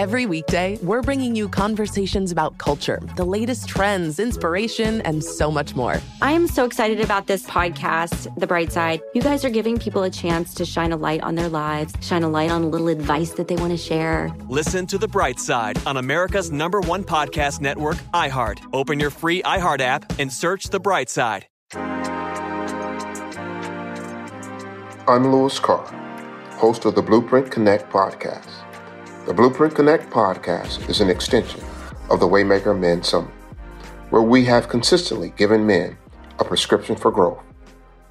Every weekday, we're bringing you conversations about culture, the latest trends, inspiration, and so much more. I am so excited about this podcast, The Bright Side. You guys are giving people a chance to shine a light on their lives, shine a light on a little advice that they want to share. Listen to The Bright Side on America's number one podcast network, iHeart. Open your free iHeart app and search The Bright Side. I'm Lewis Carr, host of the Blueprint Connect podcast. The Blueprint Connect podcast is an extension of the Waymaker Men Summit, where we have consistently given men a prescription for growth,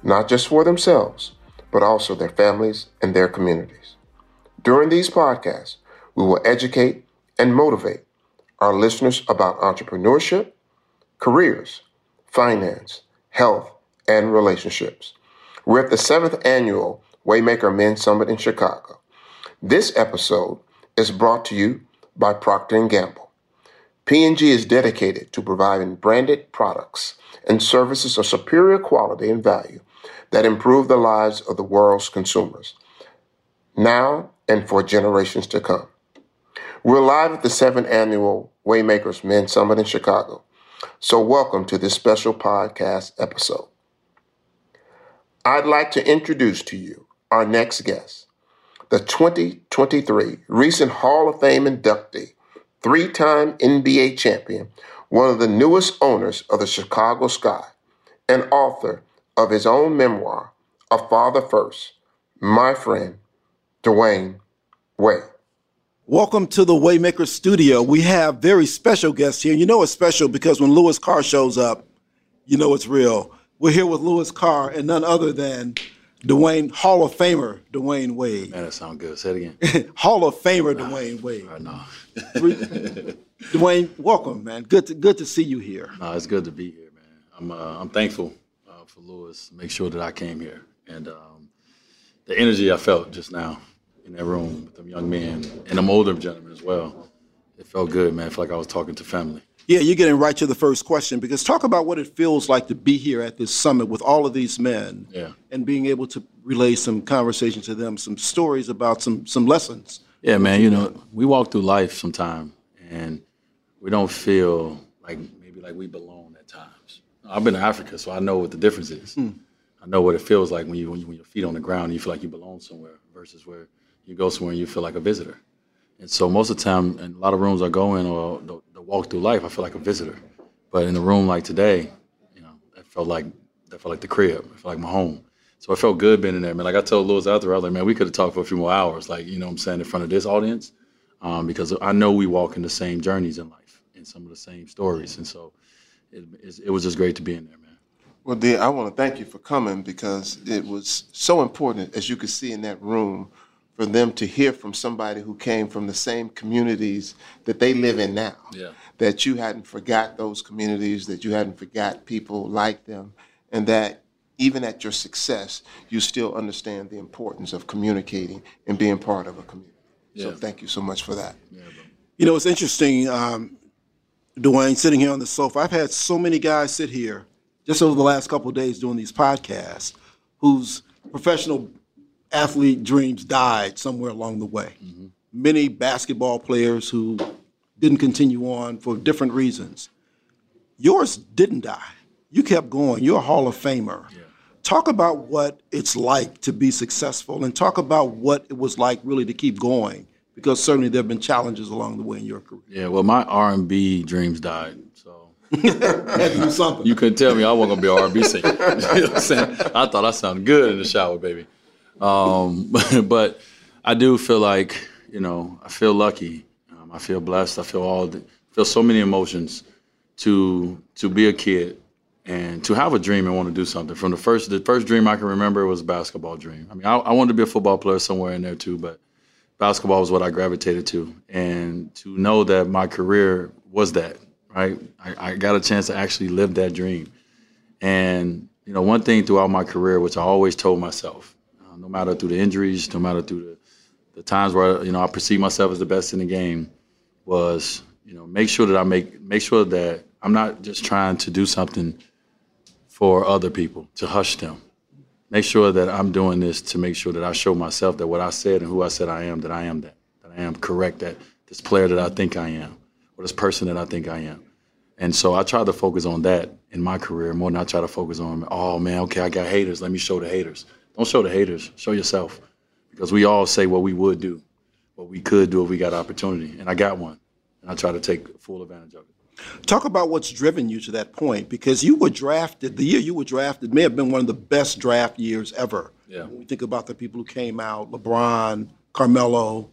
not just for themselves, but also their families and their communities. During these podcasts, we will educate and motivate our listeners about entrepreneurship, careers, finance, health, and relationships. We're at the seventh annual Waymaker Men Summit in Chicago. This episode is brought to you by Procter & Gamble. P&G is dedicated to providing branded products and services of superior quality and value that improve the lives of the world's consumers, now and for generations to come. We're live at the 7th annual Waymakers Men Summit in Chicago, so welcome to this special podcast episode. I'd like to introduce to you our next guest the 2023 recent Hall of Fame inductee, three time NBA champion, one of the newest owners of the Chicago Sky, and author of his own memoir, A Father First, my friend, Dwyane Wade. Welcome to the Waymaker Studio. We have very special guests here. You know it's special because when Lewis Carr shows up, you know it's real. We're here with Lewis Carr and none other than Dwyane Hall of Famer Dwyane Wade. Man, that sounds good. Say it again. Hall of Famer Dwyane Wade. I know. Dwyane, welcome, man. Good to good to see you here. No, it's good to be here, man. I'm uh, I'm thankful uh, for Louis. Make sure that I came here and um, the energy I felt just now in that room with them young men and them older gentlemen as well. It felt good, man. I felt like I was talking to family. Yeah, you're getting right to the first question because talk about what it feels like to be here at this summit with all of these men Yeah. and being able to relay some conversation to them, some stories about some some lessons. Yeah, man. You know, we walk through life sometime, and we don't feel like maybe like we belong at times. I've been to Africa, so I know what the difference is. Hmm. I know what it feels like when you when, you, when your feet on the ground and you feel like you belong somewhere versus where you go somewhere and you feel like a visitor. And so most of the time, in a lot of rooms I go in or the walk through life, I feel like a visitor. But in a room like today, you know, that felt like that felt like the crib. It felt like my home. So I felt good being in there, man. Like I told Louis out there, I was like, man, we could have talked for a few more hours, like, you know what I'm saying, in front of this audience. Um, because I know we walk in the same journeys in life and some of the same stories. And so it, it's- it was just great to be in there, man. Well, dear, I want to thank you for coming because it was so important, as you could see in that room, for them to hear from somebody who came from the same communities that they live in now. Yeah. That you hadn't forgot those communities, that you hadn't forgot people like them, and that even at your success, you still understand the importance of communicating and being part of a community. So thank you so much for that. You know, it's interesting, um, Dwyane, sitting here on the sofa. I've had so many guys sit here just over the last couple of days doing these podcasts whose professional athlete dreams died somewhere along the way. Many basketball players who didn't continue on for different reasons. Yours didn't die. you kept going. You're a Hall of Famer. Talk about what it's like to be successful, and talk about what it was like really to keep going, because certainly there have been challenges along the way in your career. Yeah, well, my R and B dreams died, so Had to do something. you couldn't tell me I wasn't gonna be an R and B singer. you know what I'm saying? I thought I sounded good in the shower, baby. Um, but I do feel like you know I feel lucky. I feel blessed. I feel all the, feel so many emotions to to be a kid and to have a dream and want to do something. From the first the first dream I can remember was a basketball dream. I mean, I, I wanted to be a football player somewhere in there too, but basketball was what I gravitated to. And to know that my career was that, right? I, I got a chance to actually live that dream. And you know, one thing throughout my career, which I always told myself, uh, no matter through the injuries, no matter through the, the times where you know I perceive myself as the best in the game, was you know make sure that I make make sure that I'm not just trying to do something for other people to hush them. Make sure that I'm doing this to make sure that I show myself that what I said and who I said I am, that I am that, that I am correct, that this player that I think I am, or this person that I think I am. And so I try to focus on that in my career more than I try to focus on, oh man, okay, I got haters. Let me show the haters. Don't show the haters. Show yourself. Because we all say what we would do, what we could do if we got opportunity. And I got one. And I try to take full advantage of it. Talk about what's driven you to that point, because you were drafted. The year you were drafted may have been one of the best draft years ever. Yeah. When we think about the people who came out, LeBron, Carmelo,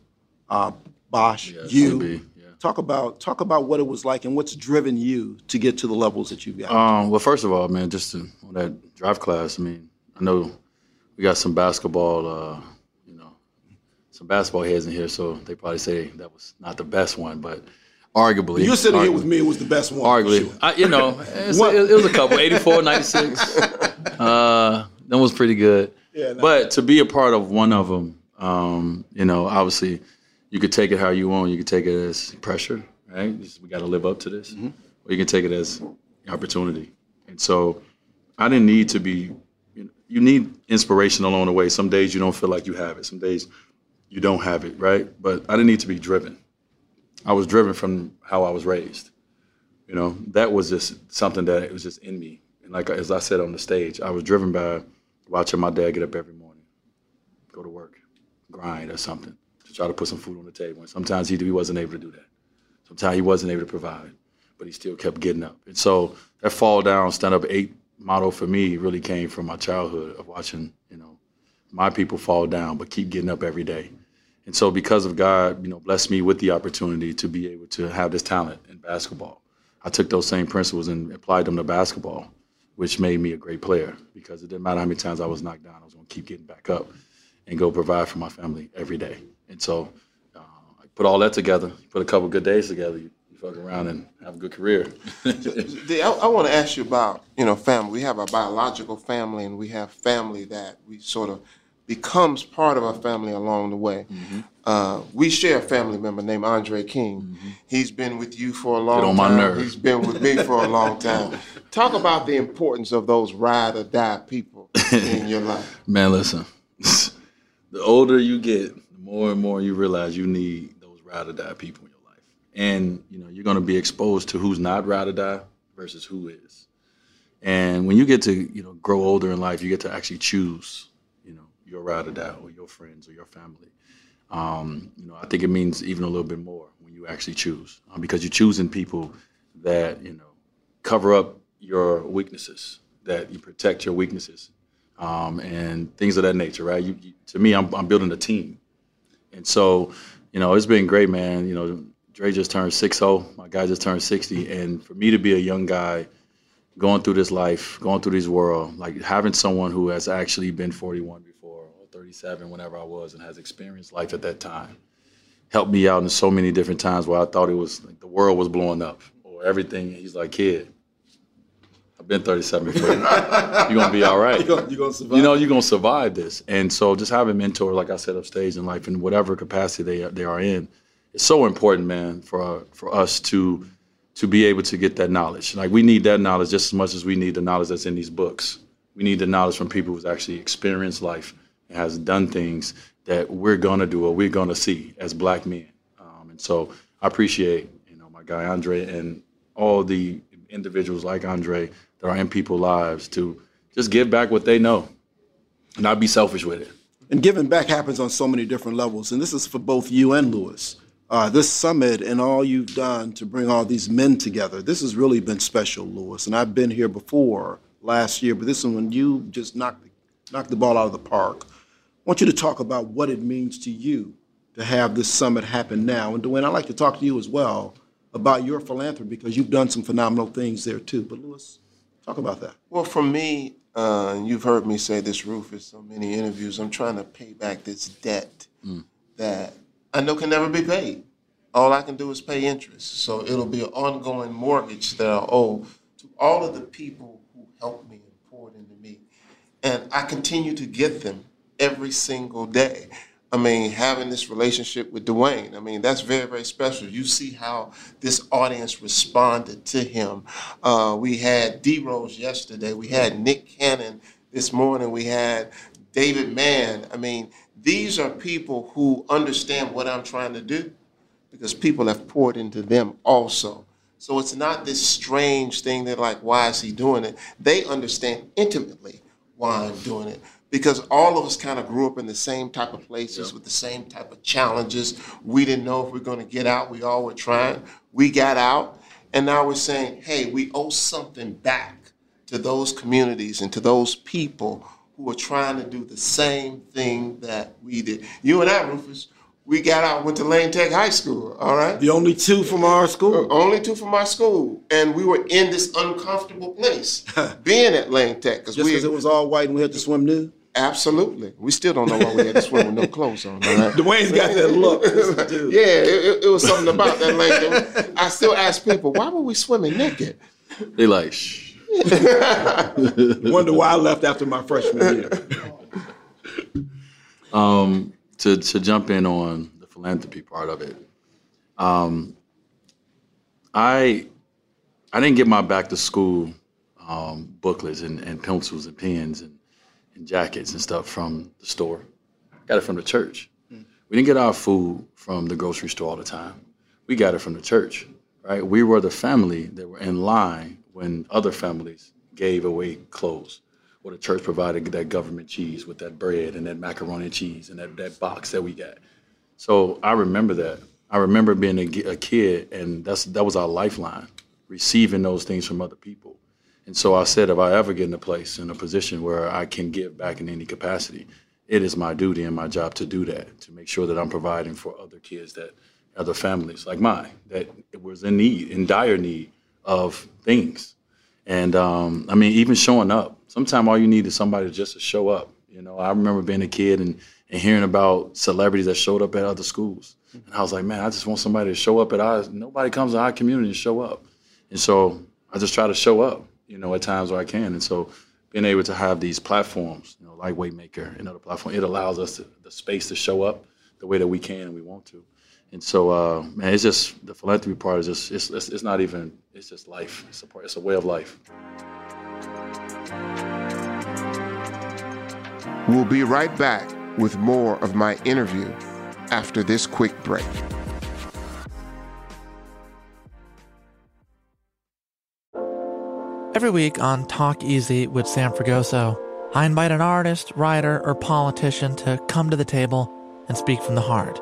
uh, Bosh, Yeah, you. Yeah. Talk about talk about what it was like and what's driven you to get to the levels that you've got. Um, well, first of all, man, just to, on that draft class, I mean, I know we got some basketball, uh, some basketball heads in here, so they probably say that was not the best one, but arguably. You're sitting here with me. It was the best one. Arguably, sure. I, you know, it, it was a couple, 84, 96. Uh, that was pretty good. Yeah, but to be a part of one of them, um, you know, obviously, you could take it how you want. You could take it as pressure, right? We got to live up to this, Mm-hmm. or you can take it as opportunity. And so, I didn't need to be. You, know, you need inspiration along the way. Some days you don't feel like you have it. Some days you don't have it, right? But I didn't need to be driven. I was driven from how I was raised. You know, that was just something that was just in me. And like as I said on the stage, I was driven by watching my dad get up every morning, go to work, grind or something to try to put some food on the table. And sometimes he, he wasn't able to do that. Sometimes he wasn't able to provide, but he still kept getting up. And so that fall down, stand up eight model for me really came from my childhood of watching, my people fall down, but keep getting up every day. And so because of God, you know, blessed me with the opportunity to be able to have this talent in basketball. I took those same principles and applied them to basketball, which made me a great player because it didn't matter how many times I was knocked down, I was going to keep getting back up and go provide for my family every day. And so uh, I put all that together, put a couple good days together, you, you fuck around and have a good career. I, I want to ask you about you know family. We have a biological family, and we have family that we sort of becomes part of our family along the way. Mm-hmm. Uh, we share a family member named Andre King. He's been with you for a long on my time. nerves. He's been with me for a long time. Talk about the importance of those ride or die people in your life. Man, listen, the older you get, the more and more you realize you need those ride or die people in your life. And, you know, you're going to be exposed to who's not ride or die versus who is. And when you get to, you know, grow older in life, you get to actually choose, you know, your ride or die or your friends or your family. Um, you know, I think it means even a little bit more when you actually choose um, because you're choosing people that, you know, cover up your weaknesses, that you protect your weaknesses, um, and things of that nature, right? You, you, to me, I'm, I'm building a team. And so, you know, it's been great, man. You know, Dre just turned 6-0. My guy just turned 60. And for me to be a young guy going through this life, going through this world, like having someone who has actually been 41 before or 37, whenever I was, and has experienced life at that time, helped me out in so many different times where I thought it was like the world was blowing up or everything. He's like, kid, I've been 37 before. You're gonna be all right. You're gonna, you're gonna survive. You know, you're gonna survive this. And so just having a mentor, like I said, upstage in life in whatever capacity they they are in, it's so important, man, for for us to to be able to get that knowledge. Like we need that knowledge just as much as we need the knowledge that's in these books. We need the knowledge from people who's actually experienced life and has done things that we're gonna do or we're gonna see as black men. Um, and so I appreciate, you know, my guy Andre and all the individuals like Andre that are in people's lives to just give back what they know, and not be selfish with it. And giving back happens on so many different levels, and this is for both you and Lewis. Uh, this summit and all you've done to bring all these men together, this has really been special, Lewis. And I've been here before last year, but this is when you just knocked the, knocked the ball out of the park. I want you to talk about what it means to you to have this summit happen now. And Dwyane, I'd like to talk to you as well about your philanthropy because you've done some phenomenal things there too. But Lewis, talk about that. Well, for me, uh, you've heard me say this, Rufus, so many interviews. I'm trying to pay back this debt that I know can never be paid. All I can do is pay interest. So it'll be an ongoing mortgage that I owe to all of the people who helped me and poured into me. And I continue to get them every single day. I mean, having this relationship with Dwyane, I mean, that's very, very special. You see how this audience responded to him. Uh, we had D Rose yesterday, we had Nick Cannon this morning, we had David Mann. I mean, these are people who understand what I'm trying to do because people have poured into them also. So it's not this strange thing that, like, why is he doing it? They understand intimately why I'm doing it because all of us kind of grew up in the same type of places with the same type of challenges. We didn't know if we are going to get out. We all were trying. We got out, and now we're saying, hey, we owe something back to those communities and to those people who are trying to do the same thing that we did. You and I, Rufus, we got out, went to Lane Tech High School, all right? The only two from our school. Uh, only two from our school. And we were in this uncomfortable place, being at Lane Tech. Just because it was all white and we had to swim nude? Absolutely. We still don't know why we had to swim with no clothes on. All right? Dwyane's got that look. yeah, it, it was something about that lane. I still ask people, why were we swimming naked? They like, shh. Wonder why I left after my freshman year. Um, to to jump in on the philanthropy part of it, um, I I didn't get my back to school um, booklets and, and pencils and pens and, and jackets and stuff from the store. Got it from the church. We didn't get our food from the grocery store all the time. We got it from the church, right? We were the family that were in line when other families gave away clothes or the church provided that government cheese with that bread and that macaroni and cheese and that, that box that we got. So I remember that. I remember being a, a kid, and that's that was our lifeline, receiving those things from other people. And so I said, if I ever get in a place, in a position where I can give back in any capacity, it is my duty and my job to do that, to make sure that I'm providing for other kids that, other families like mine, that was in need, in dire need of things. And um, I mean, even showing up. Sometimes all you need is somebody just to show up. You know, I remember being a kid and, and hearing about celebrities that showed up at other schools. And I was like, man, I just want somebody to show up at ours. Nobody comes to our community and show up. And so I just try to show up, you know, at times where I can. And so being able to have these platforms, you know, like Waymaker and other platforms, it allows us to, the space to show up the way that we can and we want to. And so, uh, man, it's just the philanthropy part is just it's, it's, it's not even it's just life. It's a part, it's a way of life. We'll be right back with more of my interview after this quick break. Every week on Talk Easy with Sam Fragoso, I invite an artist, writer, or politician to come to the table and speak from the heart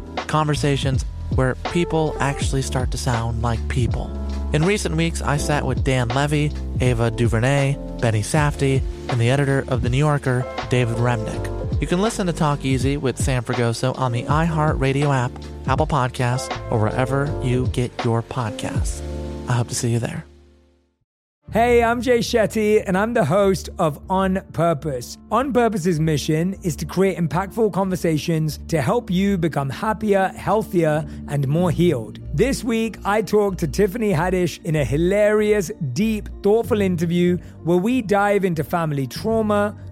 Conversations where people actually start to sound like people. In recent weeks, I sat with Dan Levy, Ava DuVernay, Benny Safdie, and the editor of The New Yorker, David Remnick. You can listen to Talk Easy with Sam Fragoso on the iHeartRadio app, Apple Podcasts, or wherever you get your podcasts. I hope to see you there. Hey, I'm Jay Shetty, and I'm the host of On Purpose. On Purpose's mission is to create impactful conversations to help you become happier, healthier, and more healed. This week, I talked to Tiffany Haddish in a hilarious, deep, thoughtful interview where we dive into family trauma,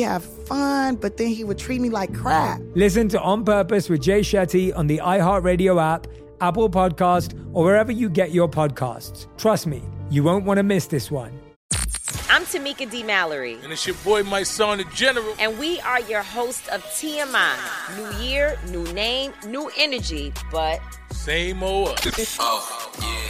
have fun, but then he would treat me like crap. Listen to On Purpose with Jay Shetty on the iHeartRadio app, Apple Podcast, or wherever you get your podcasts. Trust me, you won't want to miss this one. I'm Tamika D. Mallory. And it's your boy, my son, the General. And we are your host of TMI. New year, new name, new energy, but same old oh, yeah.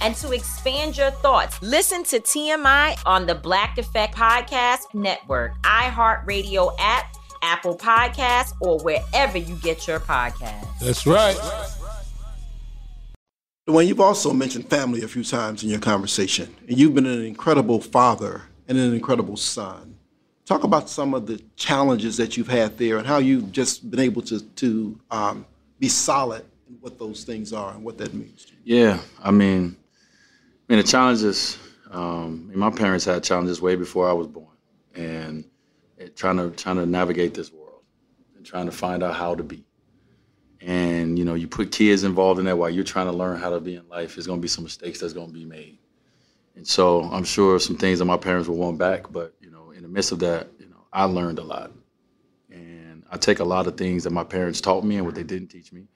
and to expand your thoughts, listen to TMI on the Black Effect Podcast Network, iHeartRadio app, Apple Podcasts, or wherever you get your podcasts. That's right. Dwyane, you've also mentioned family a few times in your conversation, and you've been an incredible father and an incredible son. Talk about some of the challenges that you've had there and how you've just been able to, to um, be solid in what those things are and what that means. Yeah, I mean, I mean the challenges. Um, my parents had challenges way before I was born, and trying to trying to navigate this world and trying to find out how to be. And you know, you put kids involved in that while you're trying to learn how to be in life. There's going to be some mistakes that's going to be made. And so I'm sure some things that my parents will want back, but you know, in the midst of that, you know, I learned a lot. And I take a lot of things that my parents taught me and what they didn't teach me.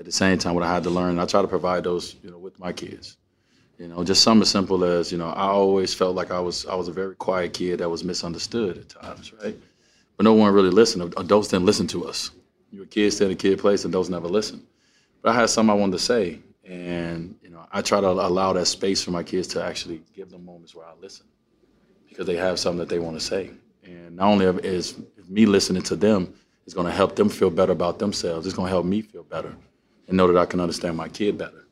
At the same time, what I had to learn, I try to provide those, you know, with my kids. You know, just something as simple as, you know, I always felt like I was I was a very quiet kid that was misunderstood at times, right? But no one really listened. Adults didn't listen to us. You were kids stay in a kid place, and adults never listen. But I had something I wanted to say, and you know, I try to allow that space for my kids to actually give them moments where I listen, because they have something that they want to say. And not only is me listening to them is going to help them feel better about themselves, it's going to help me feel better and know that I can understand my kid better.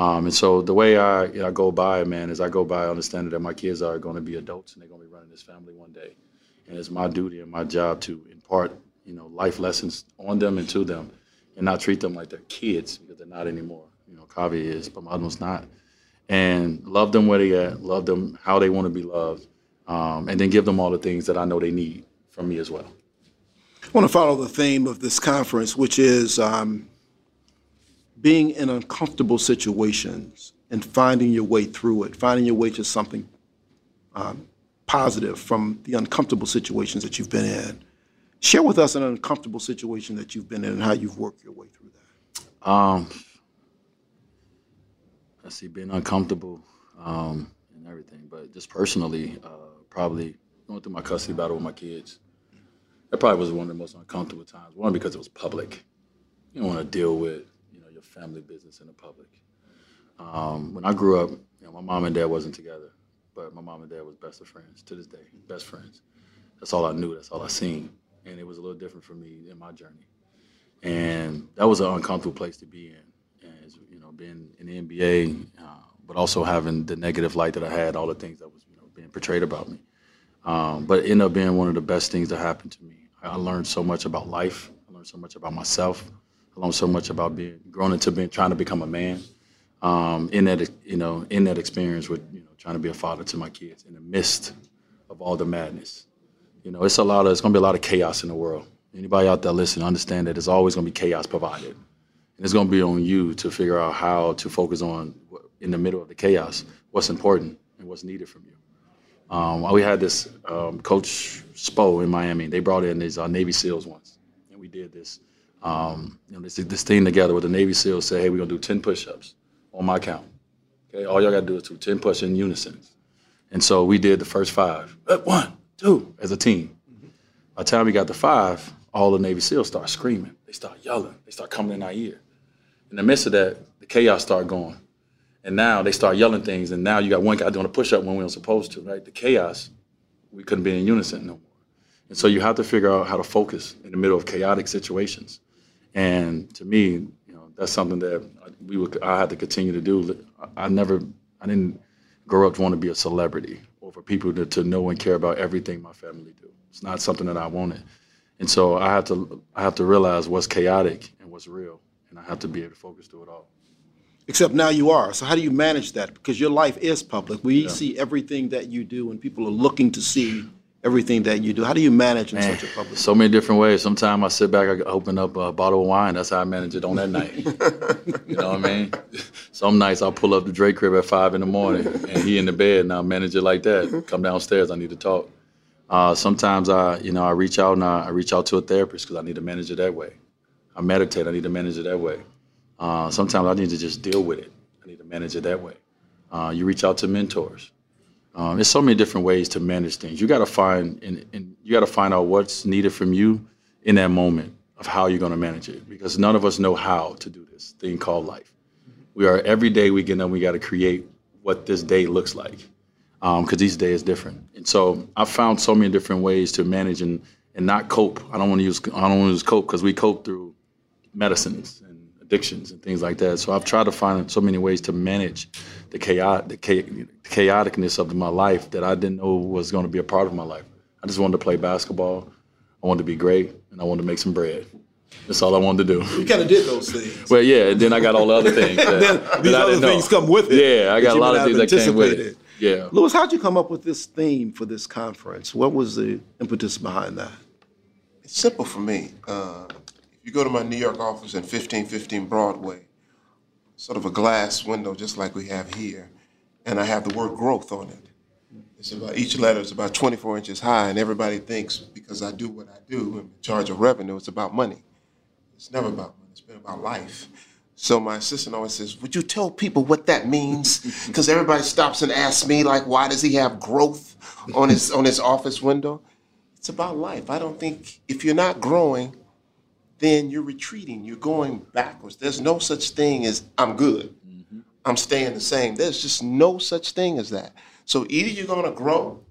Um, and so the way I, you know, I go by, man, is I go by understanding that my kids are going to be adults and they're going to be running this family one day, and it's my duty and my job to impart, you know, life lessons on them and to them, and not treat them like they're kids because they're not anymore. You know, Kavi is, but Madmon's not, and love them where they at, love them how they want to be loved, um, and then give them all the things that I know they need from me as well. I want to follow the theme of this conference, which is um, being in uncomfortable situations and finding your way through it, finding your way to something um, positive from the uncomfortable situations that you've been in. Share with us an uncomfortable situation that you've been in and how you've worked your way through that. Um, see, being uncomfortable um, and everything, but just personally, uh, probably going through my custody battle with my kids. That probably was one of the most uncomfortable times. One, because it was public. You don't want to deal with family business in the public. Um, when I grew up, you know, my mom and dad wasn't together, but my mom and dad was best of friends to this day, best friends. That's all I knew. That's all I seen, and it was a little different for me in my journey. And that was an uncomfortable place to be in, as you know, being in the NBA, uh, but also having the negative light that I had, all the things that was you know, being portrayed about me. Um, but it ended up being one of the best things that happened to me. I learned so much about life. I learned so much about myself. Learned so much about being grown into being trying to become a man. Um, in that you know in that experience with you know trying to be a father to my kids in the midst of all the madness. You know, it's a lot of it's gonna be a lot of chaos in the world. Anybody out there listening, understand that there's always gonna be chaos provided, and it's gonna be on you to figure out how to focus on in the middle of the chaos what's important and what's needed from you. Um, we had this um, Coach Spo in Miami. They brought in these uh, Navy SEALs once, and we did this um, you know, this, this thing together with the Navy SEALs say, hey, we're gonna do 10 push-ups on my count. Okay, all y'all got to do is do ten push-ups in unison. And so we did the first five. Uh, One, two, as a team. By the time we got to five, all the Navy SEALs start screaming. They start yelling. They start coming in our ear. In the midst of that, the chaos started going. And now they start yelling things, and now you got one guy doing a push-up when we weren't supposed to, right? The chaos, we couldn't be in unison no more. And so you have to figure out how to focus in the middle of chaotic situations. And to me, you know, that's something that we would I had to continue to do. I never, I didn't grow up to want to be a celebrity or for people to, to know and care about everything my family do. It's not something that I wanted. And so I have to I have to realize what's chaotic and what's real, and I have to be able to focus through it all. Except now you are. So how do you manage that? Because your life is public. We see everything that you do, and people are looking to see everything that you do. How do you manage in Man, such a public? so many different ways. Sometimes I sit back, I open up a bottle of wine. That's how I manage it on that night. you know what I mean? Some nights I'll pull up the Drake crib at five in the morning, and he in the bed, and I'll manage it like that. Come downstairs, I need to talk. Uh, sometimes I, you know, I reach out and I, I reach out to a therapist because I need to manage it that way. I meditate. I need to manage it that way. Uh, sometimes I need to just deal with it. I need to manage it that way. Uh, you reach out to mentors. Um, there's so many different ways to manage things. You got to find and, and you got to find out what's needed from you in that moment of how you're going to manage it because none of us know how to do this thing called life. We are every day we get up, we got to create what this day looks like because each day is different. And so I found so many different ways to manage and, and not cope. I don't want to use I don't want to use cope because we cope through medicines addictions and things like that. So I've tried to find so many ways to manage the chaotic the cha- chaoticness of my life that I didn't know was going to be a part of my life. I just wanted to play basketball. I wanted to be great, and I wanted to make some bread. That's all I wanted to do. You kind of did those things. Well, yeah, and then I got all the other things. That, Then that these I other didn't know. things come with it. Yeah, I got a lot of things that came with it. Yeah. Lewis, how'd you come up with this theme for this conference? What was the impetus behind that? It's simple for me. Uh, if you go to my New York office in 1515 Broadway, sort of a glass window just like we have here, and I have the word growth on it. It's about each letter is about 24 inches high, and everybody thinks because I do what I do, I'm in charge of revenue, it's about money. It's never about money. It's been about life. So my assistant always says, "Would you tell people what that means?" Because everybody stops and asks me, like, "Why does he have growth on his on his office window?" It's about life. I don't think if you're not growing, then you're retreating. You're going backwards. There's no such thing as I'm good. Mm-hmm. I'm staying the same. There's just no such thing as that. So either you're going to grow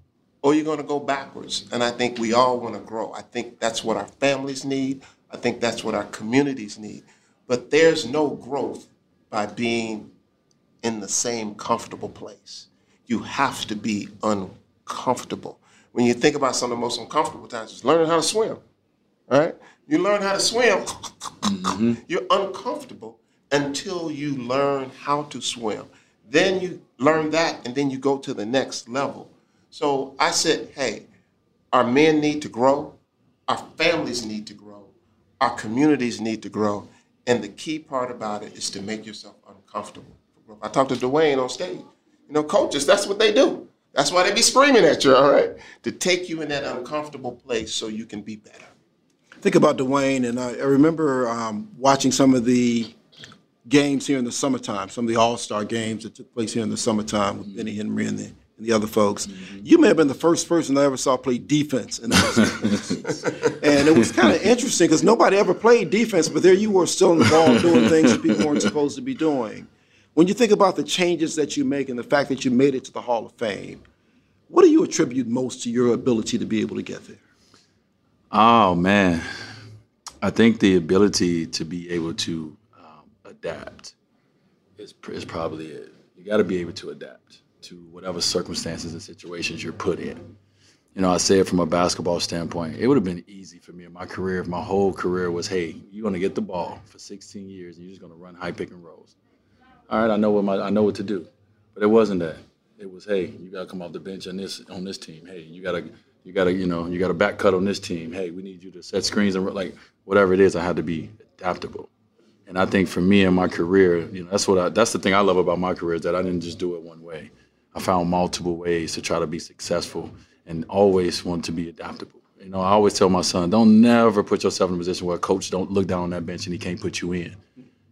or you're going to go backwards. And I think we all want to grow. I think that's what our families need. I think that's what our communities need. But there's no growth by being in the same comfortable place. You have to be uncomfortable. When you think about some of the most uncomfortable times, is learning how to swim. Right? You learn how to swim, mm-hmm. you're uncomfortable until you learn how to swim. Then you learn that, and then you go to the next level. So I said, hey, our men need to grow, our families need to grow, our communities need to grow, and the key part about it is to make yourself uncomfortable. I talked to Dwyane on stage. You know, coaches, that's what they do. That's why they be screaming at you, all right? To take you in that uncomfortable place so you can be better. Think about Dwyane, and I, I remember um, watching some of the games here in the summertime, some of the All Star games that took place here in the summertime with Benny Henry and the, and the other folks. You may have been the first person I ever saw play defense in and it was kind of interesting because nobody ever played defense, but there you were still in the ball doing things that people weren't supposed to be doing. When you think about the changes that you make and the fact that you made it to the Hall of Fame, what do you attribute most to your ability to be able to get there? Oh man, I think the ability to be able to um, adapt is is probably it. You got to be able to adapt to whatever circumstances and situations you're put in. You know, I say it from a basketball standpoint. It would have been easy for me in my career if my whole career was, hey, you're going to get the ball for 16 years and you're just going to run high pick and rolls. All right, I know what my I know what to do, but it wasn't that. It was, hey, you got to come off the bench on this on this team. Hey, you got to you got to you know you got to back cut on this team. Hey, we need you to set screens and like whatever it is. I had to be adaptable, and I think for me in my career, you know, that's what I, that's the thing I love about my career is that I didn't just do it one way. I found multiple ways to try to be successful and always want to be adaptable. You know, I always tell my son, don't never put yourself in a position where a coach don't look down on that bench and he can't put you in.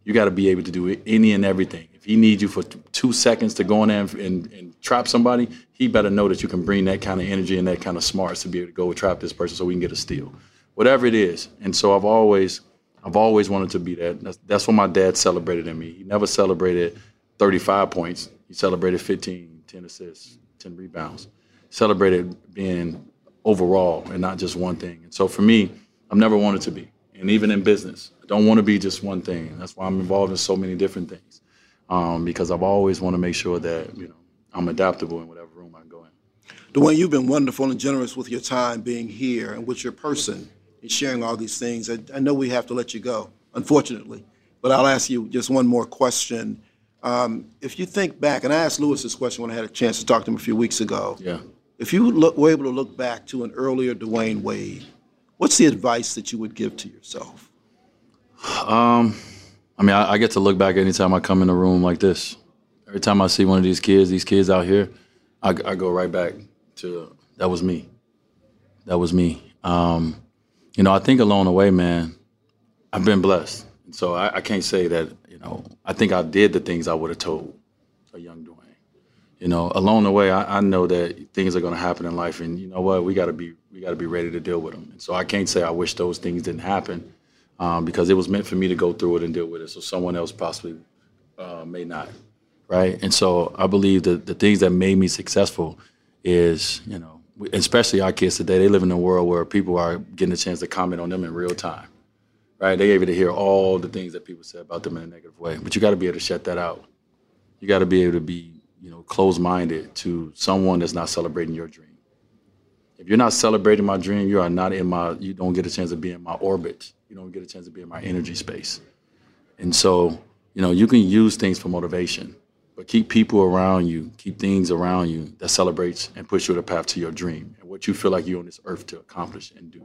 You got to be able to do any and everything. If he needs you for two seconds to go in there and, and, and trap somebody, he better know that you can bring that kind of energy and that kind of smarts to be able to go trap this person so we can get a steal, whatever it is. And so I've always, I've always wanted to be that. That's, that's what my dad celebrated in me. He never celebrated 35 points. He celebrated 15, 10 assists, 10 rebounds. Celebrated being overall and not just one thing. And so for me, I've never wanted to be. And even in business, I don't want to be just one thing. That's why I'm involved in so many different things. Um, because I've always want to make sure that, you know, I'm adaptable in whatever room I go in. Dwyane, you've been wonderful and generous with your time being here and with your person and sharing all these things. I, I know we have to let you go, unfortunately, but I'll ask you just one more question. Um, if you think back, and I asked Lewis this question when I had a chance to talk to him a few weeks ago. Yeah. If you look, were able to look back to an earlier Dwyane Wade, what's the advice that you would give to yourself? Um, I mean, I, I, get to look back anytime I come in a room like this. Every time I see one of these kids, these kids out here, I, I go right back to that was me. That was me. Um, you know, I think along the way, man, I've been blessed. So I, I can't say that, you know, I think I did the things I would have told a young Dwyane. You know, along the way, I, I know that things are going to happen in life, and you know what, we got to be we got to be ready to deal with them. And so I can't say I wish those things didn't happen um, because it was meant for me to go through it and deal with it. So someone else possibly uh, may not, right? And so I believe that the things that made me successful is, you know, especially our kids today. They live in a world where people are getting a chance to comment on them in real time, right? They able to hear all the things that people say about them in a negative way, but you got to be able to shut that out. You got to be able to be, you know, closed-minded to someone that's not celebrating your dream. If you're not celebrating my dream, you are not in my. You don't get a chance to be in my orbit you don't get a chance to be in my energy space. And so, you know, you can use things for motivation, but keep people around you, keep things around you that celebrates and push you on the path to your dream and what you feel like you're on this earth to accomplish and do.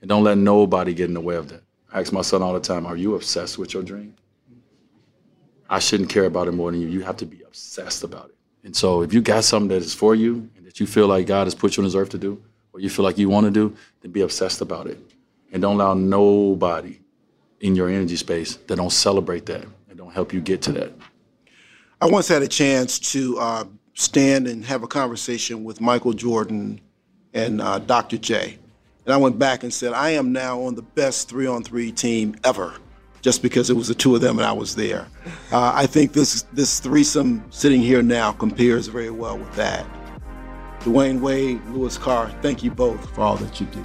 And don't let nobody get in the way of that. I ask my son all the time, are you obsessed with your dream? I shouldn't care about it more than you. You have to be obsessed about it. And so if you got something that is for you and that you feel like God has put you on this earth to do, or you feel like you want to do, then be obsessed about it and don't allow nobody in your energy space that don't celebrate that and don't help you get to that. I once had a chance to uh, stand and have a conversation with Michael Jordan and uh, Dr. J. And I went back and said, I am now on the best three on three team ever, just because it was the two of them and I was there. Uh, I think this, this threesome sitting here now compares very well with that. Dwyane Wade, Louis Carr, thank you both for all that you do.